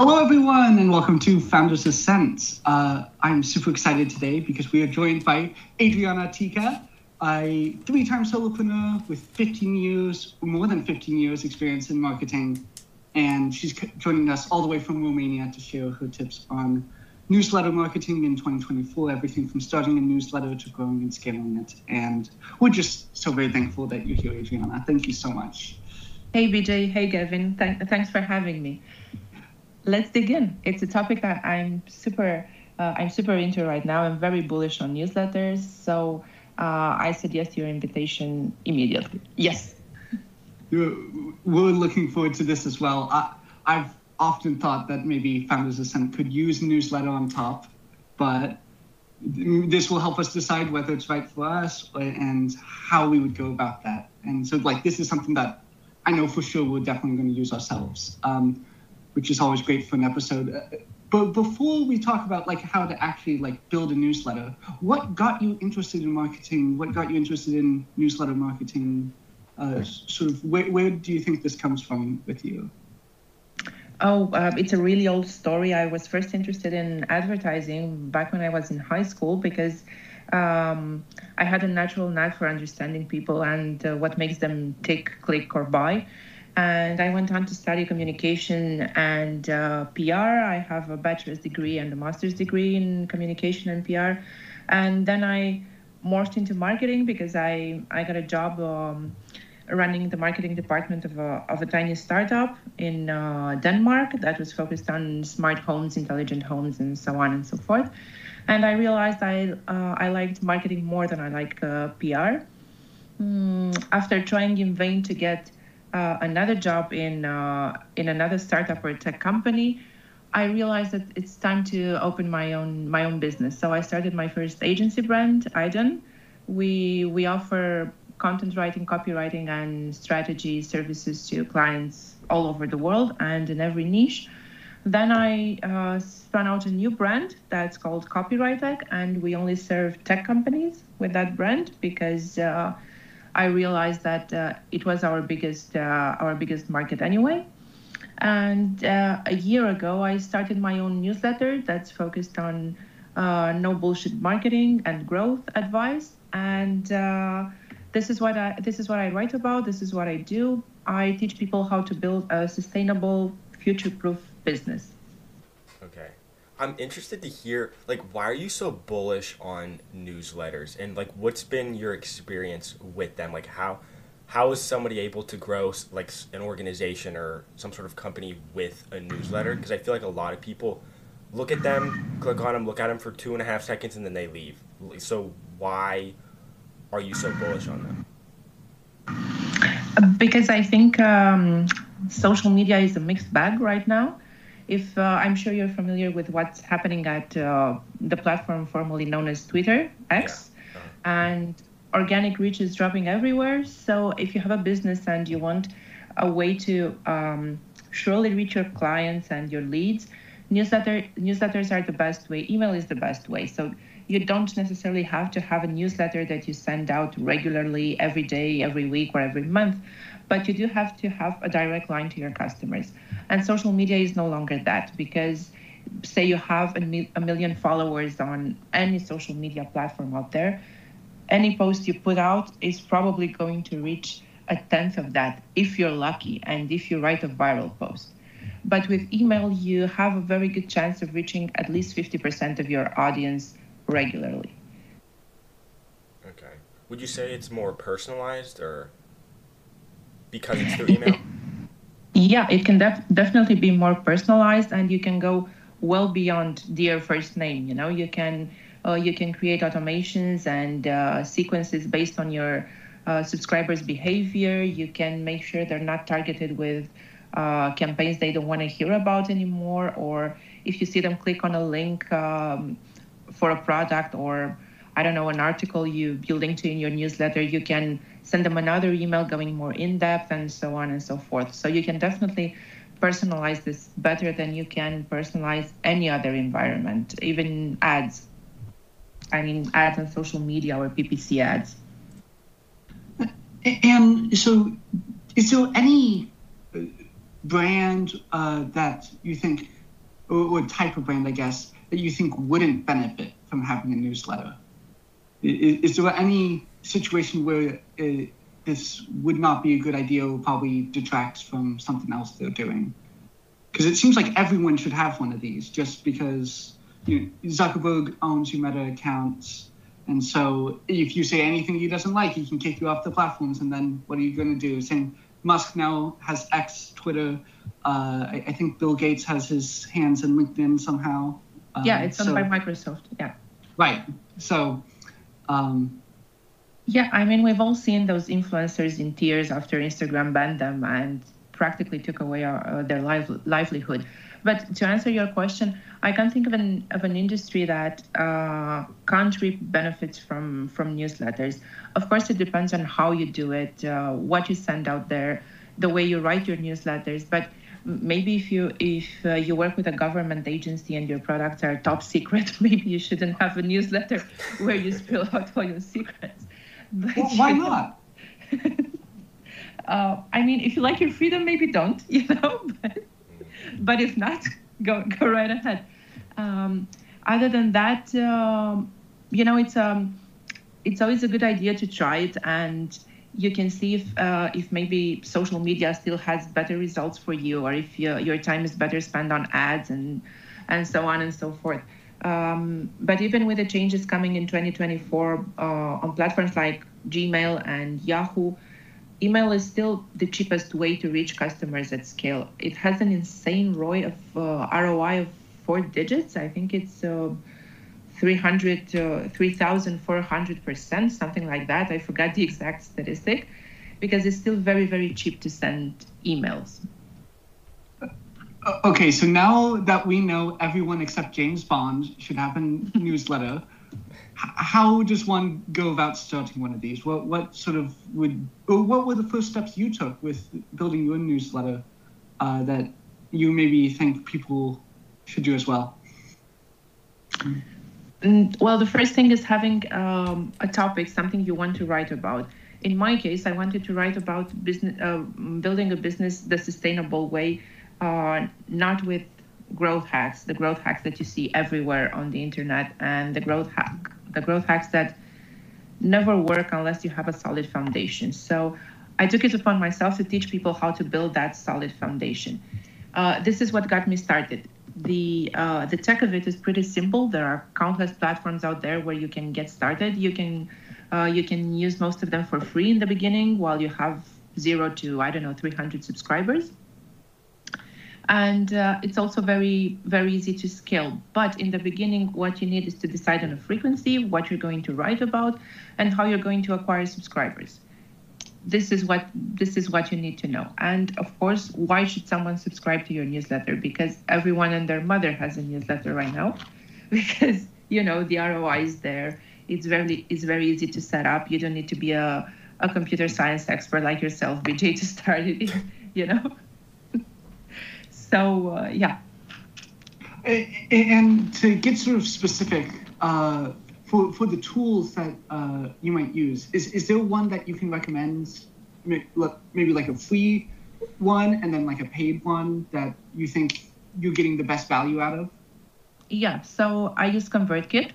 Hello, everyone, and welcome to Founders Ascent. Uh, I'm super excited today because we are joined by Adriana Tica, a three-time solopreneur with 15 years, more than 15 years experience in marketing. And she's joining us all the way from Romania to share her tips on newsletter marketing in 2024, everything from starting a newsletter to growing and scaling it. And we're just so very thankful that you're here, Adriana. Thank you so much. Hey, BJ. Hey, Gavin. Th- thanks for having me let's dig in. It's a topic that I'm super uh, I'm super into right now. I'm very bullish on newsletters, so uh, I said yes to your invitation immediately. Yes. We're looking forward to this as well. I, I've often thought that maybe Founders Ascent could use newsletter on top, but this will help us decide whether it's right for us and how we would go about that. And so, like, this is something that I know for sure we're definitely going to use ourselves. Um, which is always great for an episode. Uh, but before we talk about like how to actually like build a newsletter, what got you interested in marketing? What got you interested in newsletter marketing? Uh, sort of where, where do you think this comes from with you? Oh, uh, it's a really old story. I was first interested in advertising back when I was in high school because um, I had a natural knack for understanding people and uh, what makes them tick, click, or buy and I went on to study communication and uh, PR. I have a bachelor's degree and a master's degree in communication and PR. And then I morphed into marketing because I, I got a job um, running the marketing department of a, of a tiny startup in uh, Denmark that was focused on smart homes, intelligent homes, and so on and so forth. And I realized I, uh, I liked marketing more than I like uh, PR. Mm, after trying in vain to get uh, another job in uh, in another startup or tech company, I realized that it's time to open my own my own business. So I started my first agency brand, Idunn. We we offer content writing, copywriting, and strategy services to clients all over the world and in every niche. Then I uh, spun out a new brand that's called Copywritech, and we only serve tech companies with that brand because uh, I realized that uh, it was our biggest uh, our biggest market anyway. And uh, a year ago, I started my own newsletter that's focused on uh, no bullshit marketing and growth advice. And this is what I this is what I write about. This is what I do. I teach people how to build a sustainable, future-proof business. I'm interested to hear like why are you so bullish on newsletters? And like what's been your experience with them? Like how how is somebody able to grow like an organization or some sort of company with a newsletter? Because I feel like a lot of people look at them click on them look at them for two and a half seconds and then they leave. So why are you so bullish on them? Because I think um, social media is a mixed bag right now if uh, I'm sure you're familiar with what's happening at uh, the platform formerly known as Twitter, X, yeah. uh-huh. and organic reach is dropping everywhere. So if you have a business and you want a way to um, surely reach your clients and your leads, newsletter newsletters are the best way. Email is the best way. So you don't necessarily have to have a newsletter that you send out regularly every day, every week, or every month but you do have to have a direct line to your customers. And social media is no longer that because say you have a, a million followers on any social media platform out there, any post you put out is probably going to reach a tenth of that if you're lucky and if you write a viral post. But with email, you have a very good chance of reaching at least 50% of your audience regularly. Okay. Would you say it's more personalized or? Because it's through email? yeah, it can def- definitely be more personalized, and you can go well beyond dear first name. You know, you can uh, you can create automations and uh, sequences based on your uh, subscribers' behavior. You can make sure they're not targeted with uh, campaigns they don't want to hear about anymore, or if you see them click on a link um, for a product or I don't know an article you you link to in your newsletter, you can send them another email going more in depth and so on and so forth. So you can definitely personalize this better than you can personalize any other environment, even ads. I mean, ads on social media or PPC ads. And so, is there any brand uh, that you think or, or type of brand, I guess, that you think wouldn't benefit from having a newsletter? Is, is there any situation where uh, this would not be a good idea or probably detracts from something else they're doing? Because it seems like everyone should have one of these just because you know, Zuckerberg owns your Meta accounts. And so if you say anything he doesn't like, he can kick you off the platforms. And then what are you going to do? Same, Musk now has X, Twitter. Uh, I, I, think Bill Gates has his hands in LinkedIn somehow. Uh, yeah, it's owned so, by Microsoft. Yeah. Right. So um, yeah, I mean, we've all seen those influencers in tears after Instagram banned them and practically took away our, uh, their live, livelihood. But to answer your question, I can't think of an of an industry that uh, can't reap benefits from from newsletters. Of course, it depends on how you do it, uh, what you send out there, the way you write your newsletters. But maybe if you if uh, you work with a government agency and your products are top secret, maybe you shouldn't have a newsletter where you spill out all your secrets. But, well, why not? uh, I mean, if you like your freedom, maybe don't. You know, but, but if not, go go right ahead. Um, other than that, um, you know, it's um, it's always a good idea to try it and you can see if uh, if maybe social media still has better results for you, or if your, your time is better spent on ads and and so on and so forth. Um, but even with the changes coming in 2024 uh, on platforms like Gmail and Yahoo, email is still the cheapest way to reach customers at scale. It has an insane ROI of uh, ROI of four digits. I think it's uh, 300 uh, 3400 percent something like that i forgot the exact statistic because it's still very very cheap to send emails okay so now that we know everyone except james bond should have a newsletter how does one go about starting one of these what what sort of would what were the first steps you took with building your newsletter uh, that you maybe think people should do as well well, the first thing is having um, a topic, something you want to write about. In my case, I wanted to write about business, uh, building a business the sustainable way, uh, not with growth hacks, the growth hacks that you see everywhere on the internet, and the growth hack, the growth hacks that never work unless you have a solid foundation. So, I took it upon myself to teach people how to build that solid foundation. Uh, this is what got me started the uh, the tech of it is pretty simple. There are countless platforms out there where you can get started. You can uh, you can use most of them for free in the beginning while you have zero to I don't know 300 subscribers. And uh, it's also very very easy to scale. But in the beginning, what you need is to decide on a frequency, what you're going to write about, and how you're going to acquire subscribers. This is what this is what you need to know. And of course why should someone subscribe to your newsletter? Because everyone and their mother has a newsletter right now. Because you know the roi is there. It's very it's very easy to set up. You don't need to be a, a computer science expert like yourself bj to start it you know so uh, yeah and to get sort of specific uh, for, for the tools that uh, you might use, is, is there one that you can recommend, maybe like a free one and then like a paid one that you think you're getting the best value out of? Yeah, so I use ConvertKit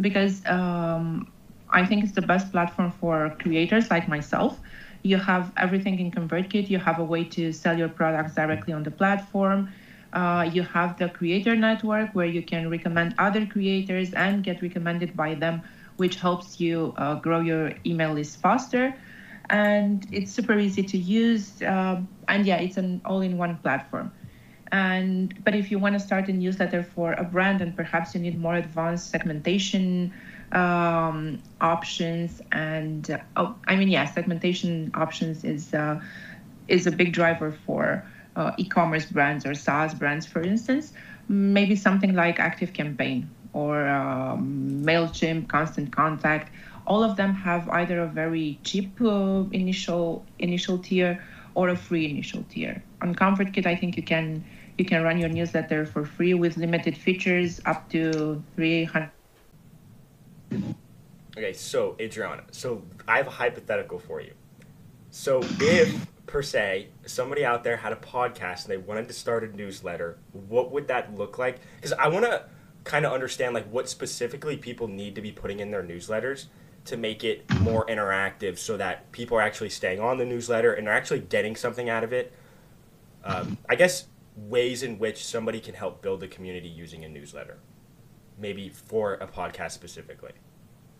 because um, I think it's the best platform for creators like myself. You have everything in ConvertKit. You have a way to sell your products directly on the platform. Uh, you have the creator network where you can recommend other creators and get recommended by them, which helps you uh, grow your email list faster. And it's super easy to use. Uh, and yeah, it's an all in one platform. And but if you want to start a newsletter for a brand and perhaps you need more advanced segmentation um, options and oh, I mean yeah, segmentation options is uh, is a big driver for uh, e-commerce brands or SaaS brands, for instance, maybe something like active campaign or um, Mailchimp, Constant Contact. All of them have either a very cheap uh, initial initial tier or a free initial tier. On ConvertKit, I think you can you can run your newsletter for free with limited features up to 300. Okay, so Adriana, so I have a hypothetical for you. So if per se, somebody out there had a podcast and they wanted to start a newsletter, what would that look like? Because I want to kind of understand like what specifically people need to be putting in their newsletters to make it more interactive so that people are actually staying on the newsletter and are actually getting something out of it. Um, I guess ways in which somebody can help build a community using a newsletter, maybe for a podcast specifically.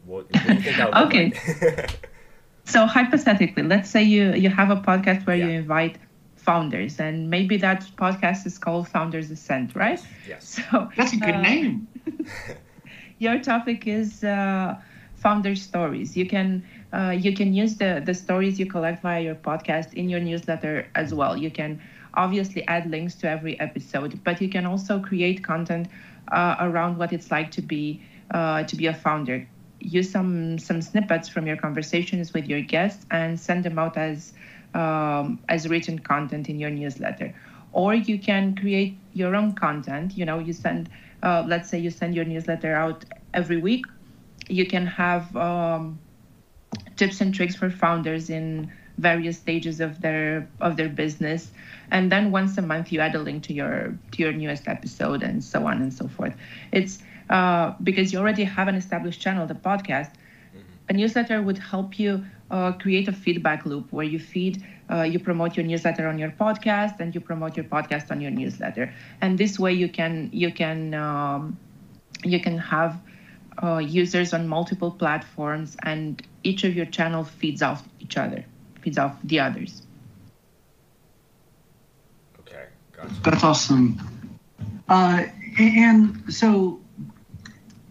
What, what do you think that would okay. like? so hypothetically, let's say you you have a podcast where Yeah. you invite founders, and maybe that podcast is called Founders Ascent, right? yes. So That's a good uh, name. your topic is uh, founder stories. You can uh, you can use the the stories you collect via your podcast in your newsletter as well. You can obviously add links to every episode, but you can also create content uh, around what it's like to be uh, to be a founder. Use some some snippets from your conversations with your guests and send them out as um, as written content in your newsletter. Or you can create your own content. You know, you send, uh, let's say you send your newsletter out every week. You can have um, tips and tricks for founders in various stages of their of their business, and then once a month you add a link to your to your newest episode, and so on and so forth. It's uh, because you already have an established channel, the podcast. A newsletter would help you uh, create a feedback loop where you feed uh, you promote your newsletter on your podcast and you promote your podcast on your newsletter. And this way you can you can um, you can have uh, users on multiple platforms and each of your channel feeds off each other feeds off the others Okay, gotcha. That's awesome. Uh, and so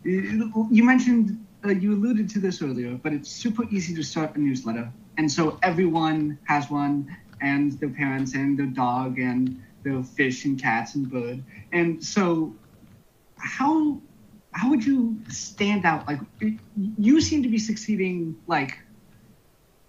you mentioned uh, you alluded to this earlier, but it's super easy to start a newsletter, and so everyone has one, and their parents and their dog and their fish and cats and bird, and so how how would you stand out? Like you seem to be succeeding like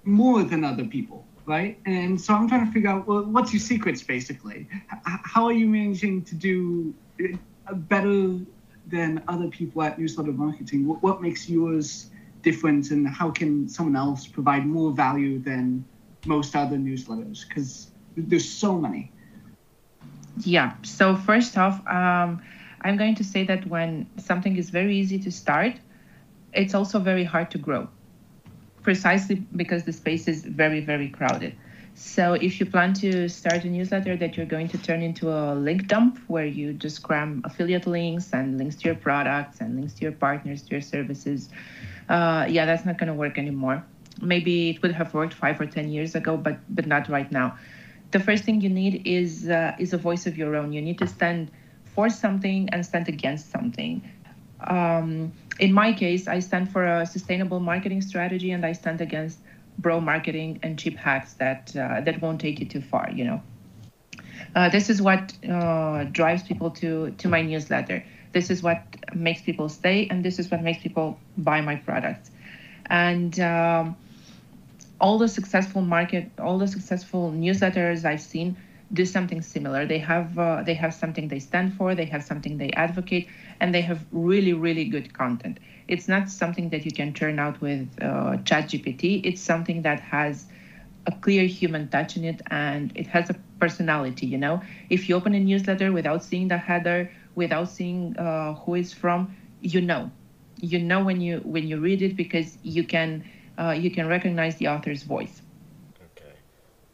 more than other people, right? And so I'm trying to figure out well, what's your secrets basically. H- how are you managing to do uh, better than other people at newsletter marketing? What, what makes yours different, and how can someone else provide more value than most other newsletters? Because there's so many. Yeah. So first off, um, I'm going to say that when something is very easy to start, it's also very hard to grow, precisely because the space is very, very crowded. So if you plan to start a newsletter that you're going to turn into a link dump where you just cram affiliate links and links to your products and links to your partners, to your services, uh, yeah, that's not going to work anymore. Maybe it would have worked five or ten years ago, but but not right now. The first thing you need is uh, is a voice of your own. You need to stand for something and stand against something. Um, in my case, I stand for a sustainable marketing strategy, and I stand against bro marketing and cheap hacks that uh, that won't take you too far. You know, uh, this is what uh, drives people to to my newsletter. This is what makes people stay, and this is what makes people buy my products. And um, all the successful market, all the successful newsletters I've seen do something similar. They have uh, they have something they stand for, they have something they advocate, and they have really really good content. It's not something that you can churn out with uh, ChatGPT. It's something that has a clear human touch in it, and it has a personality. You know, if you open a newsletter without seeing the header, without seeing uh, who it's from, you know, you know when you when you read it because you can uh, you can recognize the author's voice. Okay.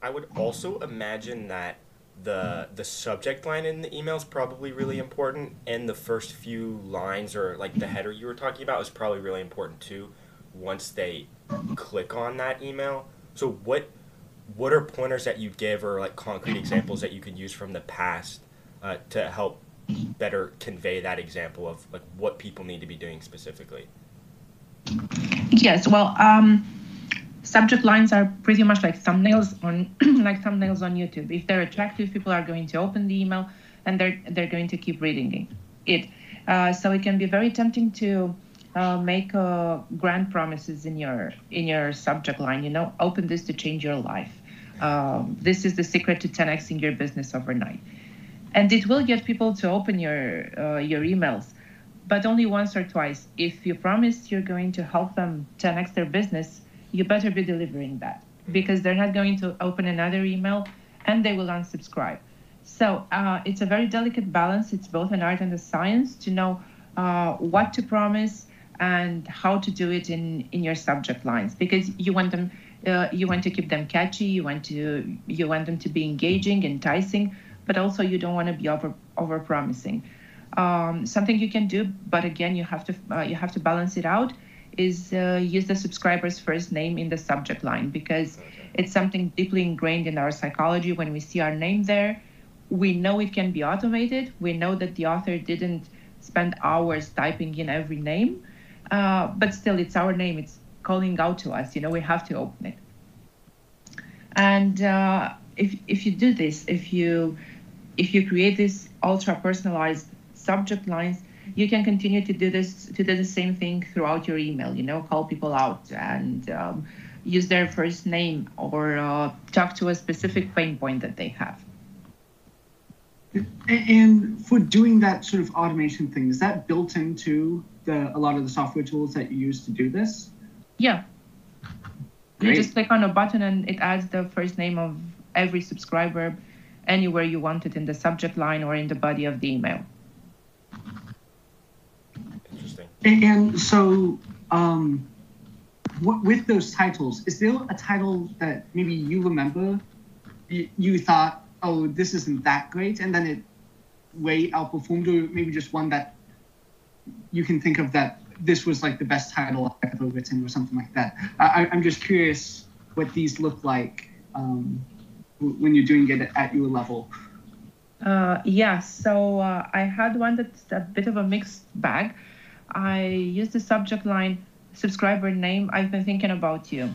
I would also imagine that the the subject line in the email is probably really important, and the first few lines or like the header you were talking about is probably really important too. Once they click on that email, so what what are pointers that you give or like concrete examples that you could use from the past uh, to help better convey that example of like what people need to be doing specifically? Yes, well, um, subject lines are pretty much like thumbnails on like thumbnails on YouTube. If they're attractive, people are going to open the email and they're they're going to keep reading it. Uh, so it can be very tempting to uh, make uh, grand promises in your in your subject line. You know, open this to change your life. Um, this is the secret to 10xing your business overnight, and it will get people to open your uh, your emails but only once or twice. If you promise you're going to help them 10x their business, you better be delivering that. because they're not going to open another email and they will unsubscribe. So uh, it's a very delicate balance. It's both an art and a science to know uh, what to promise and how to do it in, in your subject lines because you want them uh, you want to keep them catchy you want to you want them to be engaging enticing but also you don't want to be over over promising um, something you can do but again you have to uh, you have to balance it out is uh, use the subscriber's first name in the subject line because it's something deeply ingrained in our psychology. When we see our name there we know it can be automated. We know that the author didn't spend hours typing in every name uh, but still it's our name. It's calling out to us. You know we have to open it. And uh, if, if you do this if you if you create this ultra personalized subject lines you can continue to do this to do the same thing throughout your email you know call people out and um, use their first name or uh, talk to a specific pain point that they have. And for doing that sort of automation thing is that built into the a lot of the software tools that you use to do this? Yeah. Great. you just click on a button and it adds the first name of every subscriber anywhere you want it in the subject line or in the body of the email Interesting. And so, um, what, with those titles, is there a title that maybe you remember you, you thought, oh, this isn't that great, and then it way outperformed, or maybe just one that you can think of that this was like the best title I've ever written, or something like that? I, I'm just curious what these look like um, when you're doing it at your level. Uh, yeah, so uh, I had one that's a bit of a mixed bag. I use the subject line subscriber name, I've been thinking about you.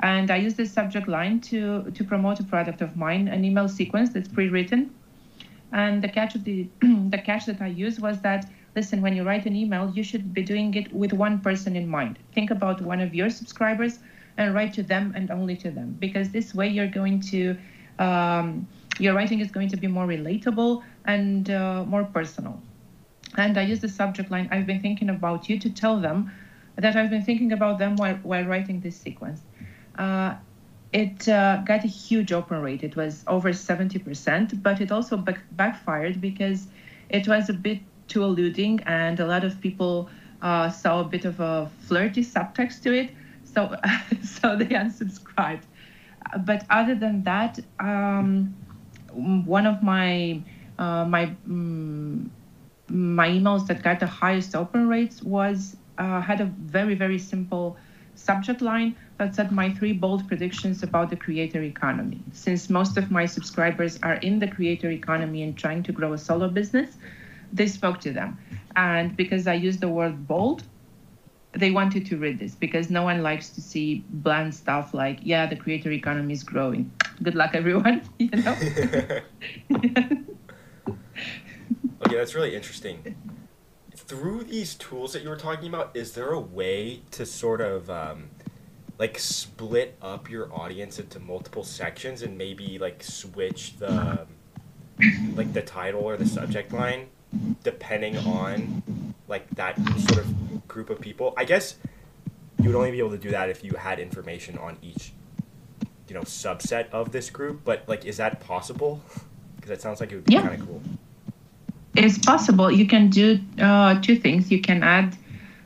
And I use this subject line to, to promote a product of mine, an email sequence that's pre-written. And the catch of the the catch that I used was that listen, when you write an email, you should be doing it with one person in mind. Think about one of your subscribers and write to them and only to them, because this way you're going to um, your writing is going to be more relatable and uh, more personal. And I use the subject line, I've been thinking about you to tell them that I've been thinking about them while, while writing this sequence. Uh, it uh, got a huge open rate. It was over 70%, but it also back- backfired because it was a bit too alluding, and a lot of people uh, saw a bit of a flirty subtext to it. So, so they unsubscribed. But other than that, um, one of my uh, my um, my emails that got the highest open rates was uh, had a very very simple subject line that said my three bold predictions about the creator economy. Since most of my subscribers are in the creator economy and trying to grow a solo business, they spoke to them. And because I used the word bold, they wanted to read this because no one likes to see bland stuff like, yeah, the creator economy is growing. Good luck, everyone. You know? Okay, that's really interesting. Through these tools that you were talking about, is there a way to sort of um, like split up your audience into multiple sections and maybe like switch the like the title or the subject line depending on like that sort of group of people? I guess you would only be able to do that if you had information on each you know subset of this group, but like is that possible? Because it sounds like it would be Yeah. kind of cool. It's possible. You can do uh, two things. You can add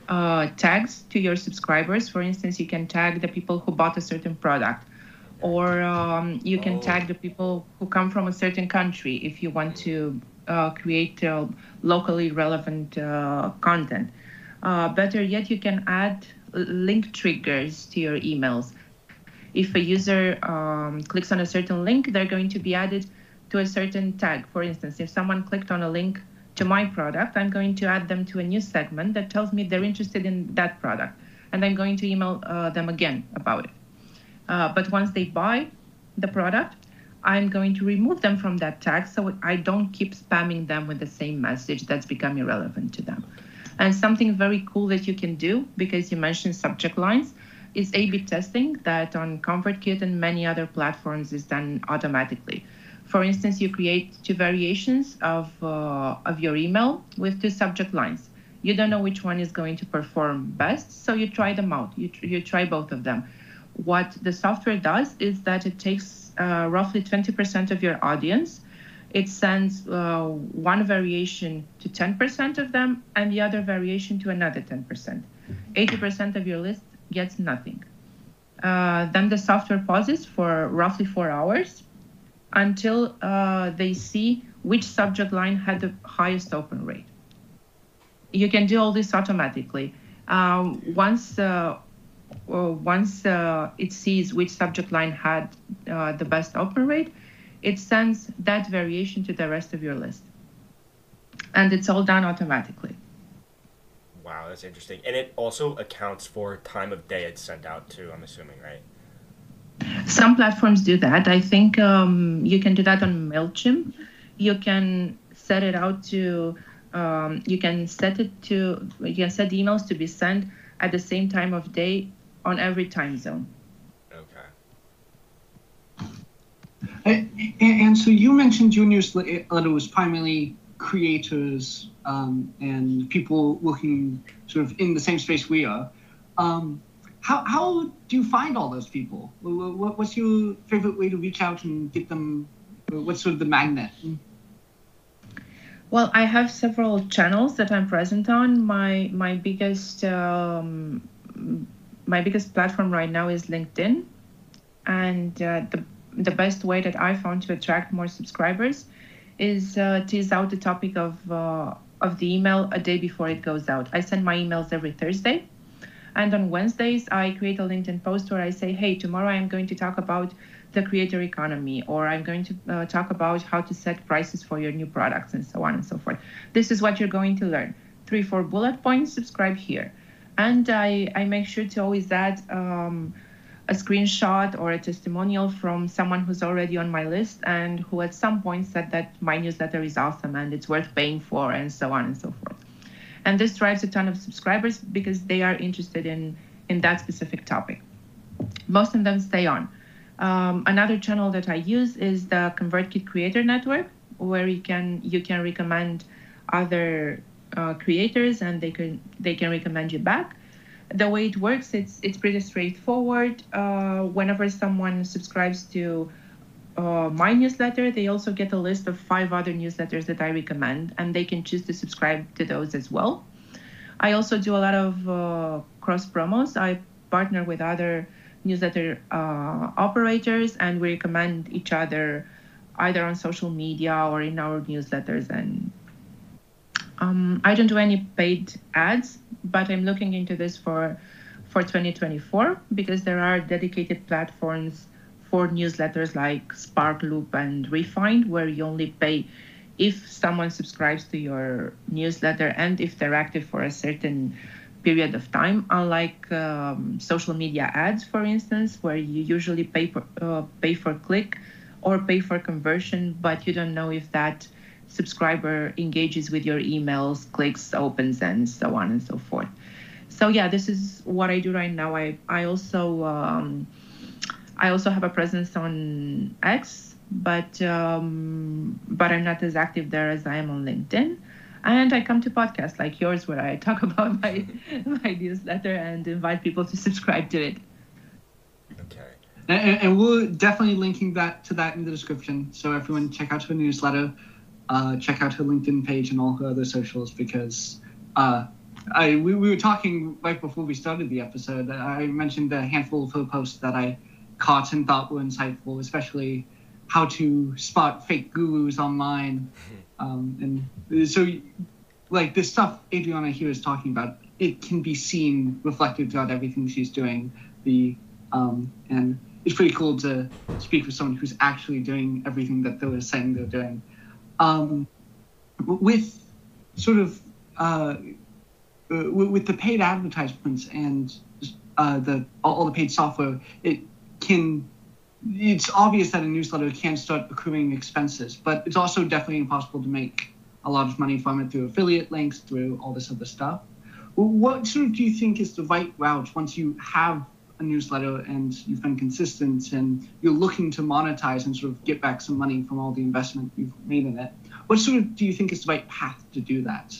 uh, tags to your subscribers. For instance, you can tag the people who bought a certain product, or um, you can Oh. tag the people who come from a certain country if you want to uh, create uh, locally relevant uh, content. Uh, better yet, you can add link triggers to your emails. If a user um, clicks on a certain link, they're going to be added to a certain tag. For instance, if someone clicked on a link to my product, I'm going to add them to a new segment that tells me they're interested in that product. And I'm going to email uh, them again about it. Uh, but once they buy the product, I'm going to remove them from that tag so I don't keep spamming them with the same message that's become irrelevant to them. And something very cool that you can do, because you mentioned subject lines, is A B testing that on ConvertKit and many other platforms is done automatically. For instance, you create two variations of, uh, of your email with two subject lines. You don't know which one is going to perform best, so you try them out. You, tr- you try both of them. what the software does is that it takes uh, roughly 20% of your audience. It sends uh, one variation to 10% of them and the other variation to another 10%. 80% of your list gets nothing. Uh, then the software pauses for roughly four hours until uh, they see which subject line had the highest open rate. You can do all this automatically. Um, once uh, once uh, it sees which subject line had uh, the best open rate, it sends that variation to the rest of your list. And it's all done automatically. Wow, that's interesting. And it also accounts for time of day it's sent out to, I'm assuming, right? Some platforms do that. I think um, you can do that on MailChimp. You can set it out to, um, you can set it to, you can set emails to be sent at the same time of day on every time zone. Okay. And, and so you mentioned your newsletter was primarily creators um, and people looking sort of in the same space we are. Um, how, how do you find all those people? What's your favorite way to reach out and get them? What's sort of the magnet? Well, I have several channels that I'm present on. My my biggest um, my biggest platform right now is LinkedIn, and uh, the the best way that I found to attract more subscribers is uh, tease out the topic of uh, of the email a day before it goes out. I send my emails every Thursday, and on Wednesdays I create a LinkedIn post where I say, "Hey, tomorrow I'm going to talk about the creator economy, or I'm going to uh, talk about how to set prices for your new products, and so on and so forth. This is what you're going to learn. Three, four bullet points. Subscribe here." And I, I make sure to always add um, a screenshot or a testimonial from someone who's already on my list and who at some point said that my newsletter is awesome and it's worth paying for and so on and so forth. And this drives a ton of subscribers because they are interested in, in that specific topic. Most of them stay on. Um, another channel that I use is the ConvertKit Creator Network, where you can you can recommend other uh, creators and they can they can recommend you back the way it works it's it's pretty straightforward uh, whenever someone subscribes to uh, my newsletter they also get a list of five other newsletters that i recommend and they can choose to subscribe to those as well. I also do a lot of uh, cross promos. I partner with other newsletter uh, operators and we recommend each other either on social media or in our newsletters and um, I don't do any paid ads, but I'm looking into this for for 2024 because there are dedicated platforms for newsletters like Sparkloop and Refined where you only pay if someone subscribes to your newsletter and if they're active for a certain period of time unlike um, social media ads for instance where you usually pay for uh, pay for click or pay for conversion but you don't know if that subscriber engages with your emails, clicks, opens, and so on and so forth. So yeah, this is what I do right now. I I also um, I also have a presence on X, but um, but I'm not as active there as I am on LinkedIn. And I come to podcasts like yours where I talk about my my newsletter and invite people to subscribe to it. Okay. And, and we're definitely linking that to that in the description, so everyone check out her newsletter uh, check out her LinkedIn page and all her other socials because uh, I we, we were talking right before we started the episode. I mentioned a handful of her posts that I caught and thought were insightful, especially how to spot fake gurus online. Um, and so, like this stuff Adriana here is talking about, it can be seen reflected throughout everything she's doing. The um, and it's pretty cool to speak with someone who's actually doing everything that they're saying they're doing um, with sort of uh, uh with the paid advertisements and uh, the all the paid software, it can it's obvious that a newsletter can start accruing expenses, but it's also definitely impossible to make a lot of money from it through affiliate links, through all this other stuff. What sort of do you think is the right route once you have a newsletter and you've been consistent and you're looking to monetize and sort of get back some money from all the investment you've made in it, what sort of do you think is the right path to do that?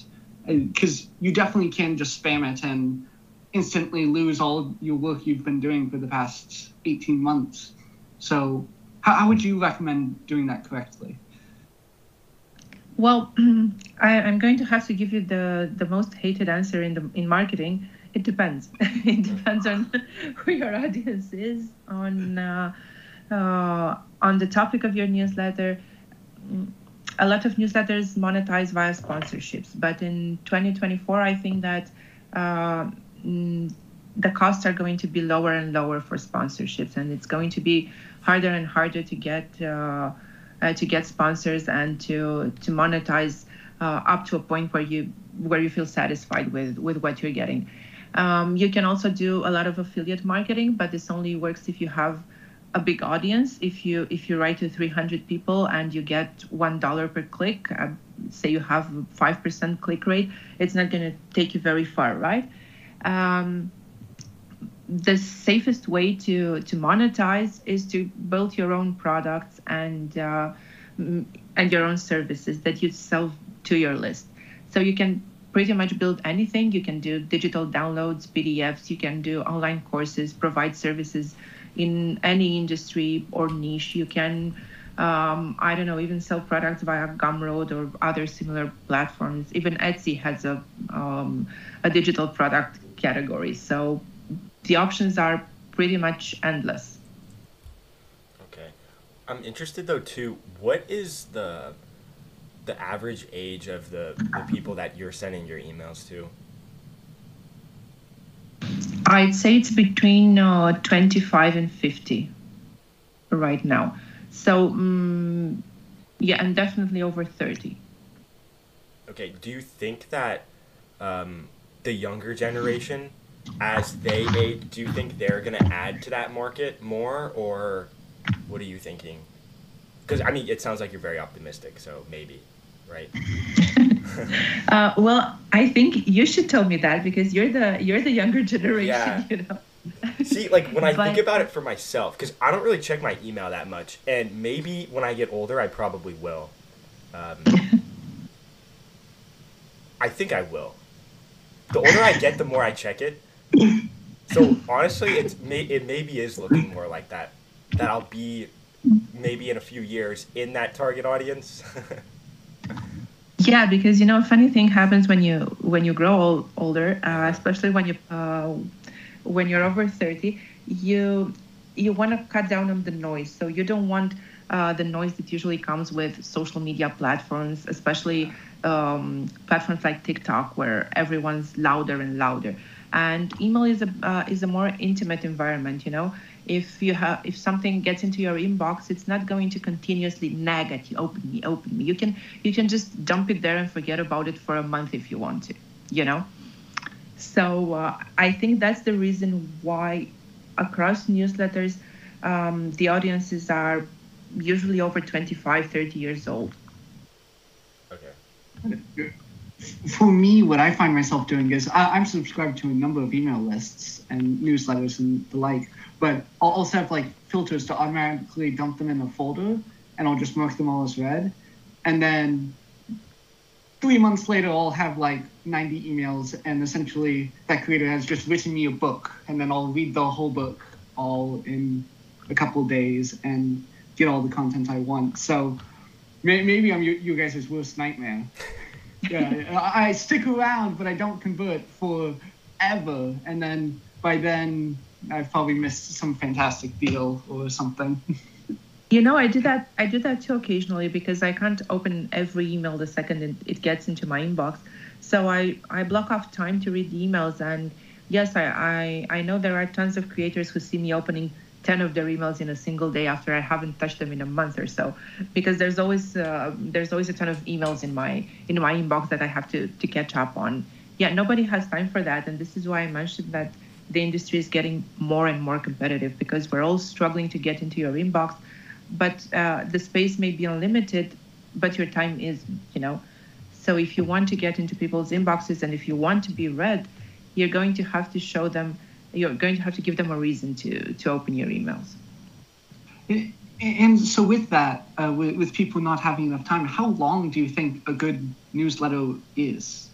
Uh, because you definitely can just spam it and instantly lose all your work you've been doing for the past 18 months. So, how, how would you recommend doing that correctly? Well, I, am going to have to give you the, the most hated answer in the in marketing. It depends. it depends on who your audience is, on uh, uh, on the topic of your newsletter. A lot of newsletters monetize via sponsorships, but in 2024, I think that uh, the costs are going to be lower and lower for sponsorships, and it's going to be harder and harder to get uh, uh, to get sponsors and to to monetize uh, up to a point where you where you feel satisfied with with what you're getting. Um, you can also do a lot of affiliate marketing, but this only works if you have a big audience. If you if you write to 300 people and you get one dollar per click, uh, say you have five percent click rate, it's not going to take you very far, right? Um, the safest way to to monetize is to build your own products and uh, and your own services that you sell to your list. So you can pretty much build anything. You can do digital downloads, PDFs. You can do online courses, provide services in any industry or niche. You can um, I don't know, even sell products via Gumroad or other similar platforms. Even Etsy has a um, a digital product category. So the options are pretty much endless. Okay. I'm interested though too, what is the the average age of the, the people that you're sending your emails to? I'd say it's between uh, 25 and 50 right now. So, um, yeah, and definitely over 30. Okay, do you think that um, the younger generation as they age, do you think they're going to add to that market more, or what are you thinking? Because I mean, it sounds like you're very optimistic, so maybe, right? uh, well, I think you should tell me that because you're the you're the younger generation. Yeah. You know? See, like when I but, think about it for myself, because I don't really check my email that much, and maybe when I get older, I probably will. Um, I think I will. The older I get, the more I check it. So honestly, it's it maybe is looking more like that. That I'll be maybe in a few years in that target audience. yeah, because you know, funny thing happens when you when you grow old, older, uh, especially when you uh, when you're over thirty. You you want to cut down on the noise, so you don't want uh, the noise that usually comes with social media platforms, especially um, platforms like TikTok, where everyone's louder and louder. And email is a uh, is a more intimate environment you know? If you have if something gets into your inbox it's not going to continuously nag at you open me open me. You can you can just dump it there and forget about it for a month if you want to you know? So uh, i think that's the reason why across newsletters um, the audiences are usually over 25 30 years old for me, what I find myself doing is I, am subscribed to a number of email lists and newsletters and the like, but I'll also have like filters to automatically dump them in a folder and I'll just mark them all as read. And then three months later, I'll have like 90 emails and essentially that creator has just written me a book and then I'll read the whole book all in a couple days and get all the content I want. So maybe I'm you, you guys' worst nightmare yeah, I stick around, but I don't convert forever. And then by then, I've probably missed some fantastic deal or something. You know, I do that. I do that too occasionally because I can't open every email the second it, it gets into my inbox. So I I block off time to read the emails. And yes, I, I I know there are tons of creators who see me opening 10 of their emails in a single day after I haven't touched them in a month or so. Because there's always uh, there's always a ton of emails in my in my inbox that I have to to catch up on. Yeah, nobody has time for that. And this is why I mentioned that the industry is getting more and more competitive because we're all struggling to get into your inbox. But uh, the space may be unlimited but your time is you know. So if you want to get into people's inboxes and if you want to be read you're going to have to show them you're going to have to give them a reason to to open your emails. And so, with that, uh, with, with people not having enough time, how long do you think a good newsletter is?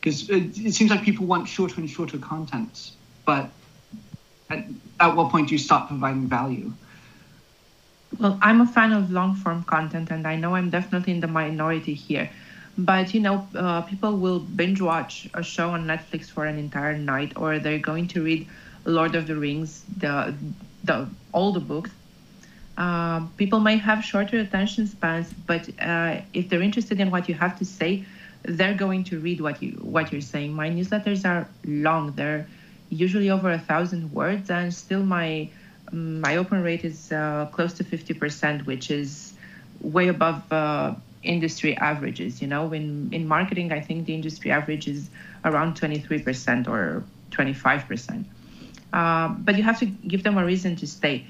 Because it, it seems like people want shorter and shorter content, but at, at what point do you stop providing value? Well, I'm a fan of long form content, and I know I'm definitely in the minority here. But you know, uh, people will binge watch a show on Netflix for an entire night, or they're going to read Lord of the Rings, the the all the books. Uh, people may have shorter attention spans, but uh, if they're interested in what you have to say, they're going to read what you what you're saying. My newsletters are long; they're usually over a thousand words, and still my my open rate is uh, close to 50%, which is way above uh, industry averages. You know, in in marketing, I think the industry average is around 23% or 25%. Uh, but you have to give them a reason to stay,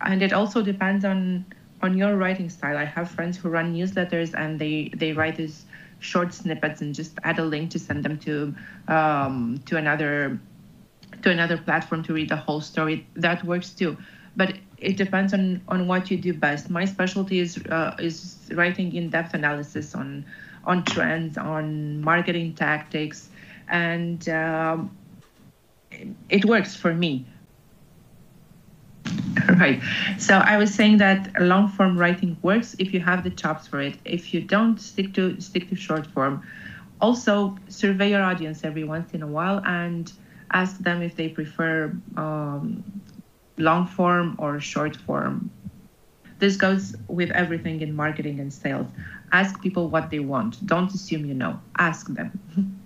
and it also depends on on your writing style. I have friends who run newsletters and they they write these short snippets and just add a link to send them to um, to another to another platform to read the whole story. That works too, but it depends on on what you do best. My specialty is uh, is writing in-depth analysis on on trends, on marketing tactics, and um, it works for me. Right. So I was saying that long form writing works if you have the chops for it. If you don't, stick to stick to short form. Also, survey your audience every once in a while and ask them if they prefer um, long form or short form. This goes with everything in marketing and sales. Ask people what they want. Don't assume you know. Ask them.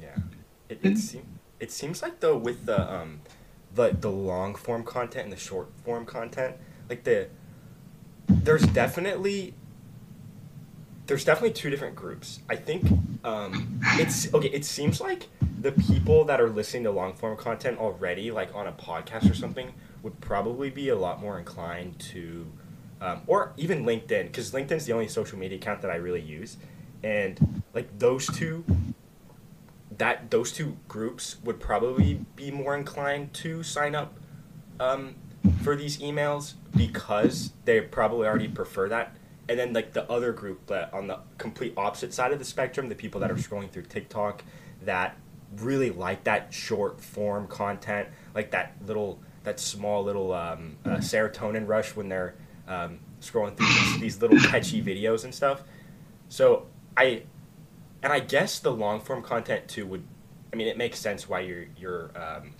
yeah, it it, seem, it seems like though with the um, the the long form content and the short form content, like the there's definitely there's definitely two different groups. I think um, it's okay. It seems like the people that are listening to long form content already, like on a podcast or something, would probably be a lot more inclined to, um, or even LinkedIn, because LinkedIn is the only social media account that I really use, and like those two, that those two groups would probably be more inclined to sign up um, for these emails because they probably already prefer that. And then like the other group that on the complete opposite side of the spectrum, the people that are scrolling through TikTok that really like that short form content, like that little, that small little um, uh, serotonin rush when they're um, scrolling through these, these little catchy videos and stuff. So I, and I guess the long form content too would, I mean, it makes sense why your your um,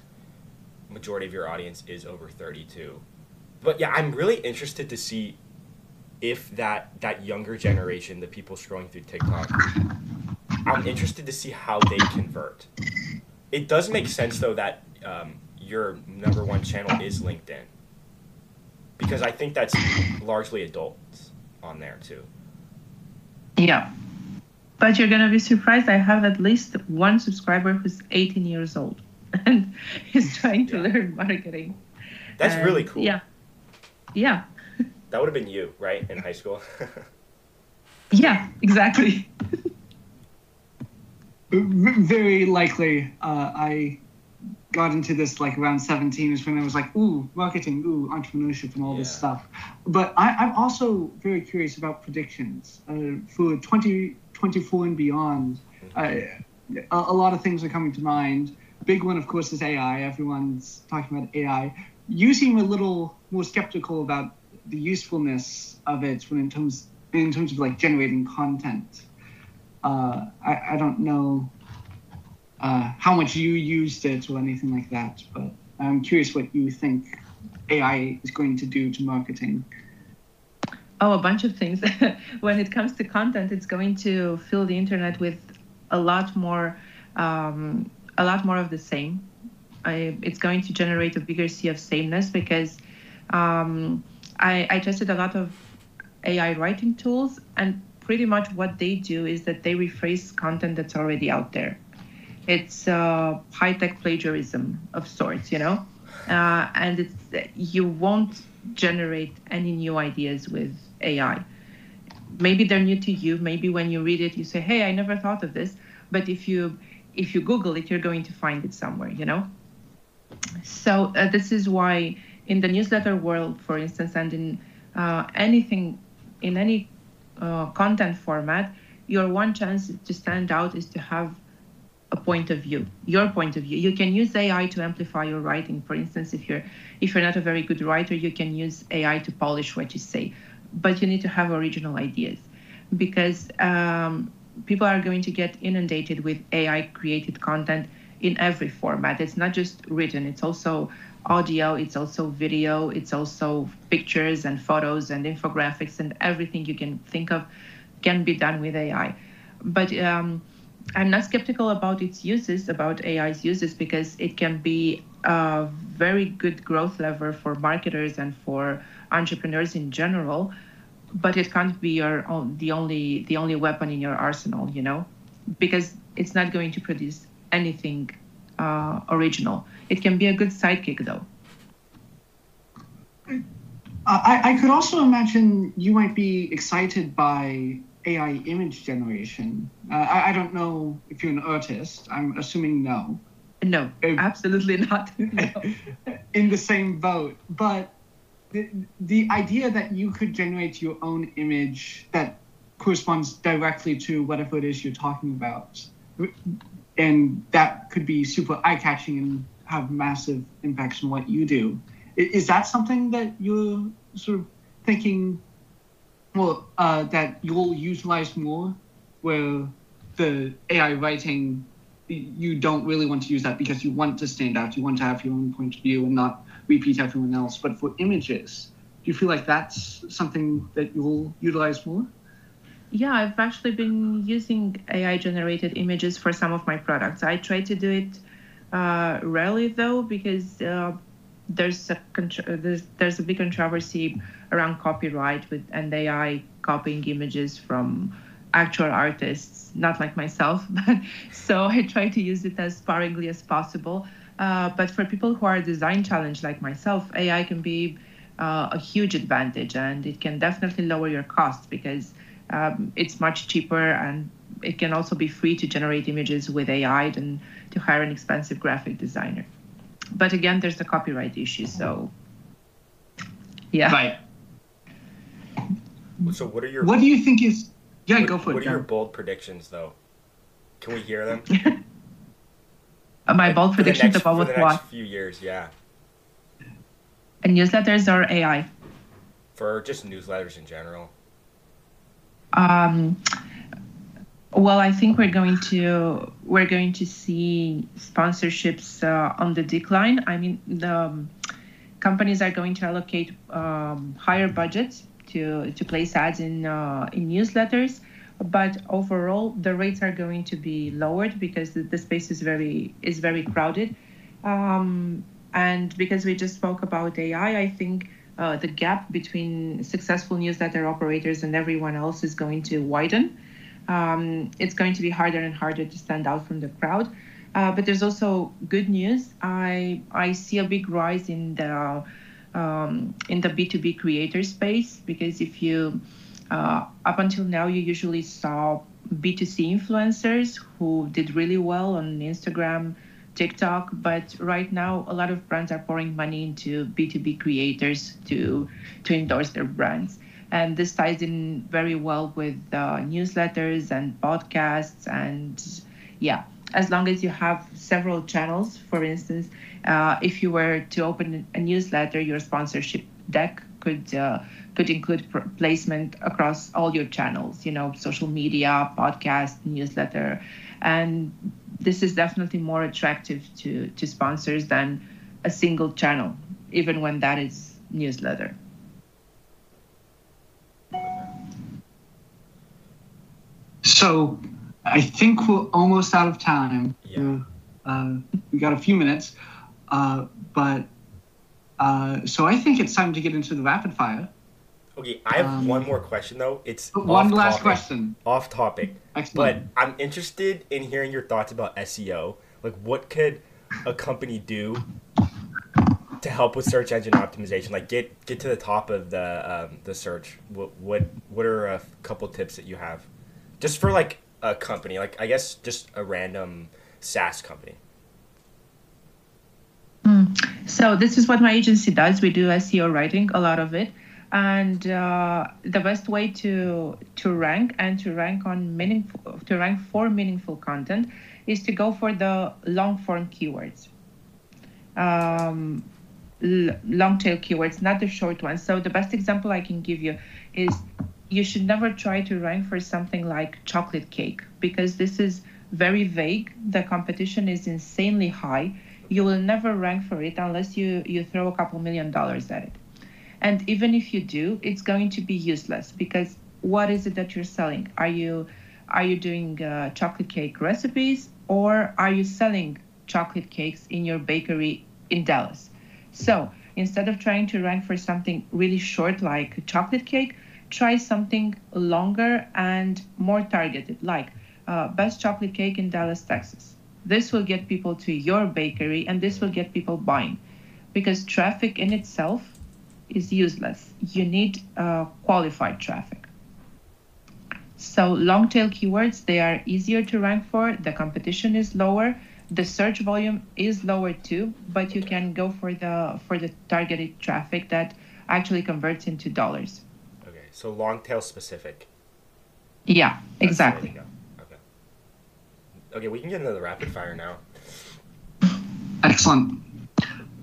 majority of your audience is over thirty two, but yeah, I'm really interested to see if that that younger generation, the people scrolling through TikTok, I'm interested to see how they convert. It does make sense though that um, your number one channel is LinkedIn, because I think that's largely adults on there too. Yeah, but you're gonna be surprised. I have at least one subscriber who's 18 years old and he's trying to yeah. learn marketing. That's and really cool. Yeah. Yeah. That would have been you, right, in high school? yeah, exactly. very likely uh, I got into this like around 17 is when I was like, ooh, marketing, ooh, entrepreneurship and all yeah. this stuff. But I, am also very curious about predictions uh, for 2024 and beyond. Uh, a, a, lot of things are coming to mind. Big one, of course, is AI. Everyone's talking about AI. You seem a little more skeptical about the usefulness of it when in terms in terms of like generating content uh, I, I don't know uh, how much you used it or anything like that, but I'm curious what you think AI is going to do to marketing. Oh, a bunch of things. when it comes to content, it's going to fill the internet with a lot more, um, a lot more of the same. I, it's going to generate a bigger sea of sameness because um, I, I tested a lot of AI writing tools, and pretty much what they do is that they rephrase content that's already out there. It's uh, high tech plagiarism of sorts, you know, uh, and it's you won't generate any new ideas with AI. Maybe they're new to you. Maybe when you read it, you say, "Hey, I never thought of this." But if you if you Google it, you're going to find it somewhere, you know. So uh, this is why in the newsletter world, for instance, and in uh, anything in any uh, content format, your one chance to stand out is to have a point of view, your point of view. You can use AI to amplify your writing. For instance, if you're if you're not a very good writer, you can use AI to polish what you say, but you need to have original ideas because um, people are going to get inundated with AI created content in every format. It's not just written; it's also audio, it's also video, it's also pictures and photos and infographics and everything you can think of can be done with AI. But um, I'm not skeptical about its uses, about AI's uses, because it can be a very good growth lever for marketers and for entrepreneurs in general. But it can't be your own, the only the only weapon in your arsenal, you know, because it's not going to produce anything uh, original. It can be a good sidekick, though. I, I could also imagine you might be excited by AI image generation. Uh, I, I don't know if you're an artist. I'm assuming no. No, uh, absolutely not. No. in the same boat. But the, the idea that you could generate your own image that corresponds directly to whatever it is you're talking about, and that could be super eye catching and have massive impacts on what you do. Is that something that you're sort of thinking well, uh, that you'll utilize more, where the AI writing, you don't really want to use that because you want to stand out, you want to have your own point of view and not repeat everyone else. But for images, do you feel like that's something that you'll utilize more? Yeah, I've actually been using AI generated images for some of my products. I try to do it uh, rarely though, because uh, there's a there's, there's a big controversy around copyright with and AI copying images from actual artists, not like myself. But so I try to use it as sparingly as possible. Uh, but for people who are design challenged like myself, AI can be uh, a huge advantage, and it can definitely lower your costs because um, it's much cheaper and it can also be free to generate images with AI than to hire an expensive graphic designer but again, there's the copyright issue. So, yeah. Right. So, what are your? What do you think is? Yeah, what, go for what it. What are your bold predictions, though? Can we hear them? My like, bold predictions about what? For the next few years, yeah. And newsletters or AI? For just newsletters in general. Um, well, I think we're going to we're going to see sponsorships uh, on the decline. I mean, the um, companies are going to allocate um, higher budgets to to place ads in uh, in newsletters, but overall the rates are going to be lowered because the, the space is very is very crowded, um, and because we just spoke about AI, I think. Uh, the gap between successful newsletter operators and everyone else is going to widen um, it's going to be harder and harder to stand out from the crowd. Uh, but there's also good news. I I see a big rise in the um, in the B2B creator space because if you uh, up until now you usually saw B2C influencers who did really well on Instagram, TikTok, but right now a lot of brands are pouring money into B2B creators to to endorse their brands. And this ties in very well with uh, newsletters and podcasts. And yeah, as long as you have several channels, for instance, uh, if you were to open a newsletter, your sponsorship deck could uh, could include pr- placement across all your channels. You know, social media, podcast, newsletter, and this is definitely more attractive to to sponsors than a single channel, even when that is newsletter. So I think we're almost out of time. Yeah. Uh, we got a few minutes, uh, but uh, so I think it's time to get into the rapid fire. Okay, I have um, one more question though. It's one last topic, question. Off topic. Excellent. But I'm interested in hearing your thoughts about SEO. Like, what could a company do to help with search engine optimization? Like, get get to the top of the um, the search. What what what are a couple tips that you have? Just for like a company, like I guess just a random SaaS company. Mm. So this is what my agency does. We do SEO writing, a lot of it. and uh, the best way to to rank and to rank on meaningful to rank for meaningful content is to go for the long form keywords um, long tail keywords not the short ones so the best example i can give you is you should never try to rank for something like chocolate cake because this is very vague the competition is insanely high you will never rank for it unless you you throw a couple million dollars at it and even if you do, it's going to be useless because what is it that you're selling? Are you are you doing uh, chocolate cake recipes or are you selling chocolate cakes in your bakery in Dallas? So instead of trying to rank for something really short like chocolate cake, try something longer and more targeted, like uh, best chocolate cake in Dallas, Texas. This will get people to your bakery and this will get people buying because traffic in itself is useless. You need uh, qualified traffic. So long tail keywords, they are easier to rank for. The competition is lower. The search volume is lower too, but you can go for the for the targeted traffic that actually converts into dollars. Okay, so long tail specific. Yeah, exactly. Okay. Okay, we can get into the rapid fire now. Excellent.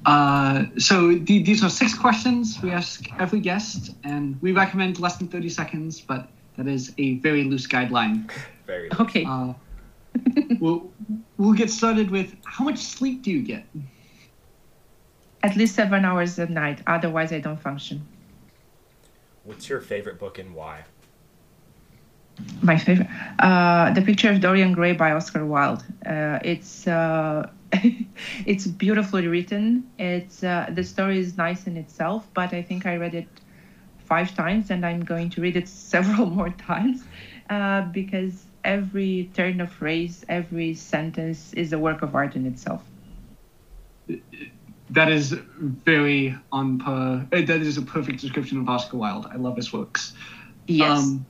Uh, so th- these are six questions we ask every guest, and we recommend less than 30 seconds, but that is a very loose guideline. Very. Okay. Uh, we'll, we'll get started with how much sleep do you get? At least seven hours a night. Otherwise, I don't function. What's your favorite book and why? My favorite, uh, The Picture of Dorian Gray by Oscar Wilde. Uh, it's uh, it's beautifully written. It's uh, the story is nice in itself, but I think I read it five times, and I'm going to read it several more times uh, because every turn of phrase, every sentence is a work of art in itself. That is very on per. uh, That is a perfect description of Oscar Wilde. I love his works. Yes. Um,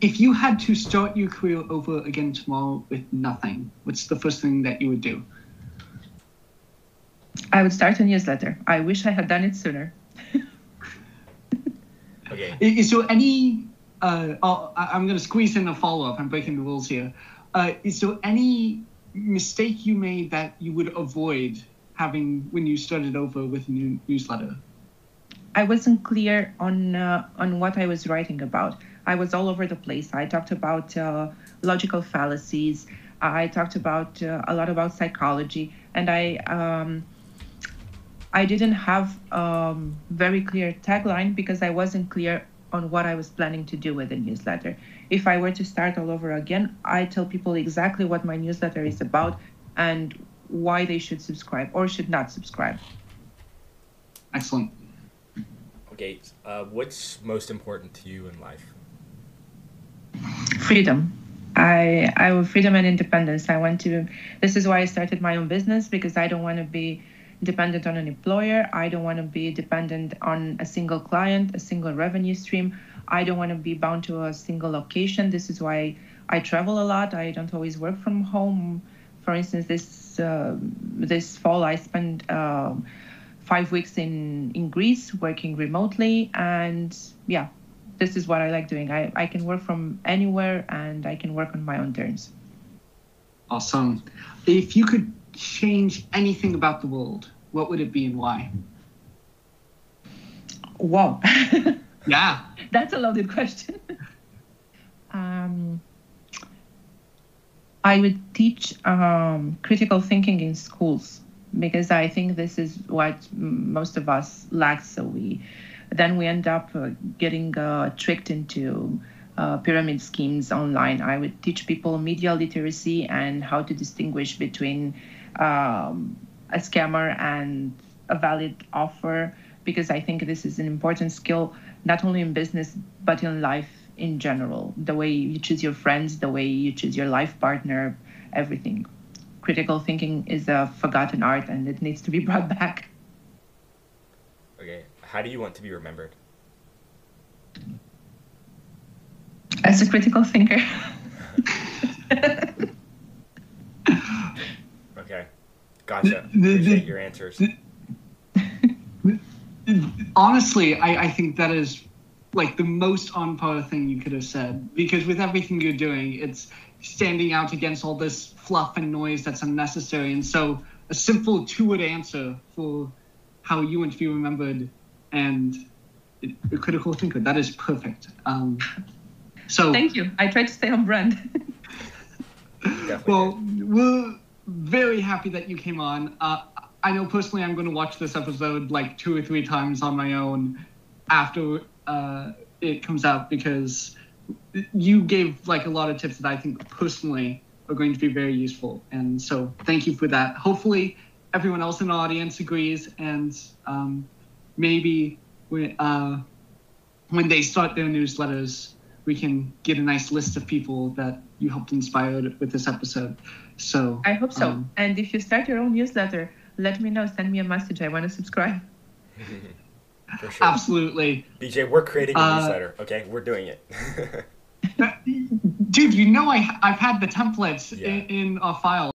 if you had to start your career over again tomorrow with nothing, what's the first thing that you would do? I would start a newsletter. I wish I had done it sooner. Okay. I- Is there any? Uh, oh, I- I'm going to squeeze in a follow up. I'm breaking the rules here. Uh, is there any mistake you made that you would avoid having when you started over with a new newsletter? I wasn't clear on uh, on what I was writing about. I was all over the place. I talked about uh, logical fallacies. I talked about uh, a lot about psychology, and I um, I didn't have um, very clear tagline because I wasn't clear on what I was planning to do with the newsletter. If I were to start all over again, I tell people exactly what my newsletter is about and why they should subscribe or should not subscribe. Excellent. Okay. Uh, what's most important to you in life? freedom i i want freedom and independence i want to this is why i started my own business because i don't want to be dependent on an employer i don't want to be dependent on a single client a single revenue stream i don't want to be bound to a single location this is why i travel a lot i don't always work from home for instance this uh, this fall i spent um, five weeks in in greece working remotely and yeah this is what I like doing. I, I can work from anywhere and I can work on my own terms. Awesome. If you could change anything about the world, what would it be and why? Wow. Yeah. That's a loaded question. um, I would teach um, critical thinking in schools because I think this is what most of us lack. So we then we end up uh, getting uh, tricked into uh, pyramid schemes online. I would teach people media literacy and how to distinguish between um, a scammer and a valid offer because I think this is an important skill not only in business but in life in general. The way you choose your friends, the way you choose your life partner, everything. Critical thinking is a forgotten art and it needs to be brought back. Okay. How do you want to be remembered? As a critical thinker. Okay. Gotcha. The- the- Appreciate your answers. honestly, I, I think that is like the most on par thing you could have said because with everything you're doing, it's standing out against all this fluff and noise that's unnecessary. And so a simple two-word answer for how you want to be remembered and a critical thinker. That is perfect. Um, so thank you. I try to stay on brand. well, we're very happy that you came on. Uh, I know personally I'm going to watch this episode like two or three times on my own after uh, it comes out because you gave like a lot of tips that I think personally are going to be very useful. And so thank you for that. Hopefully everyone else in the audience agrees and um, maybe we, uh, when they start their newsletters, we can get a nice list of people that you helped inspire with this episode. So I hope so. Um, and if you start your own newsletter, let me know. Send me a message. I want to subscribe. Sure. Absolutely. BJ, we're creating a uh, newsletter. Okay, we're doing it. Dude, you know I I've had the templates yeah. in, in a file.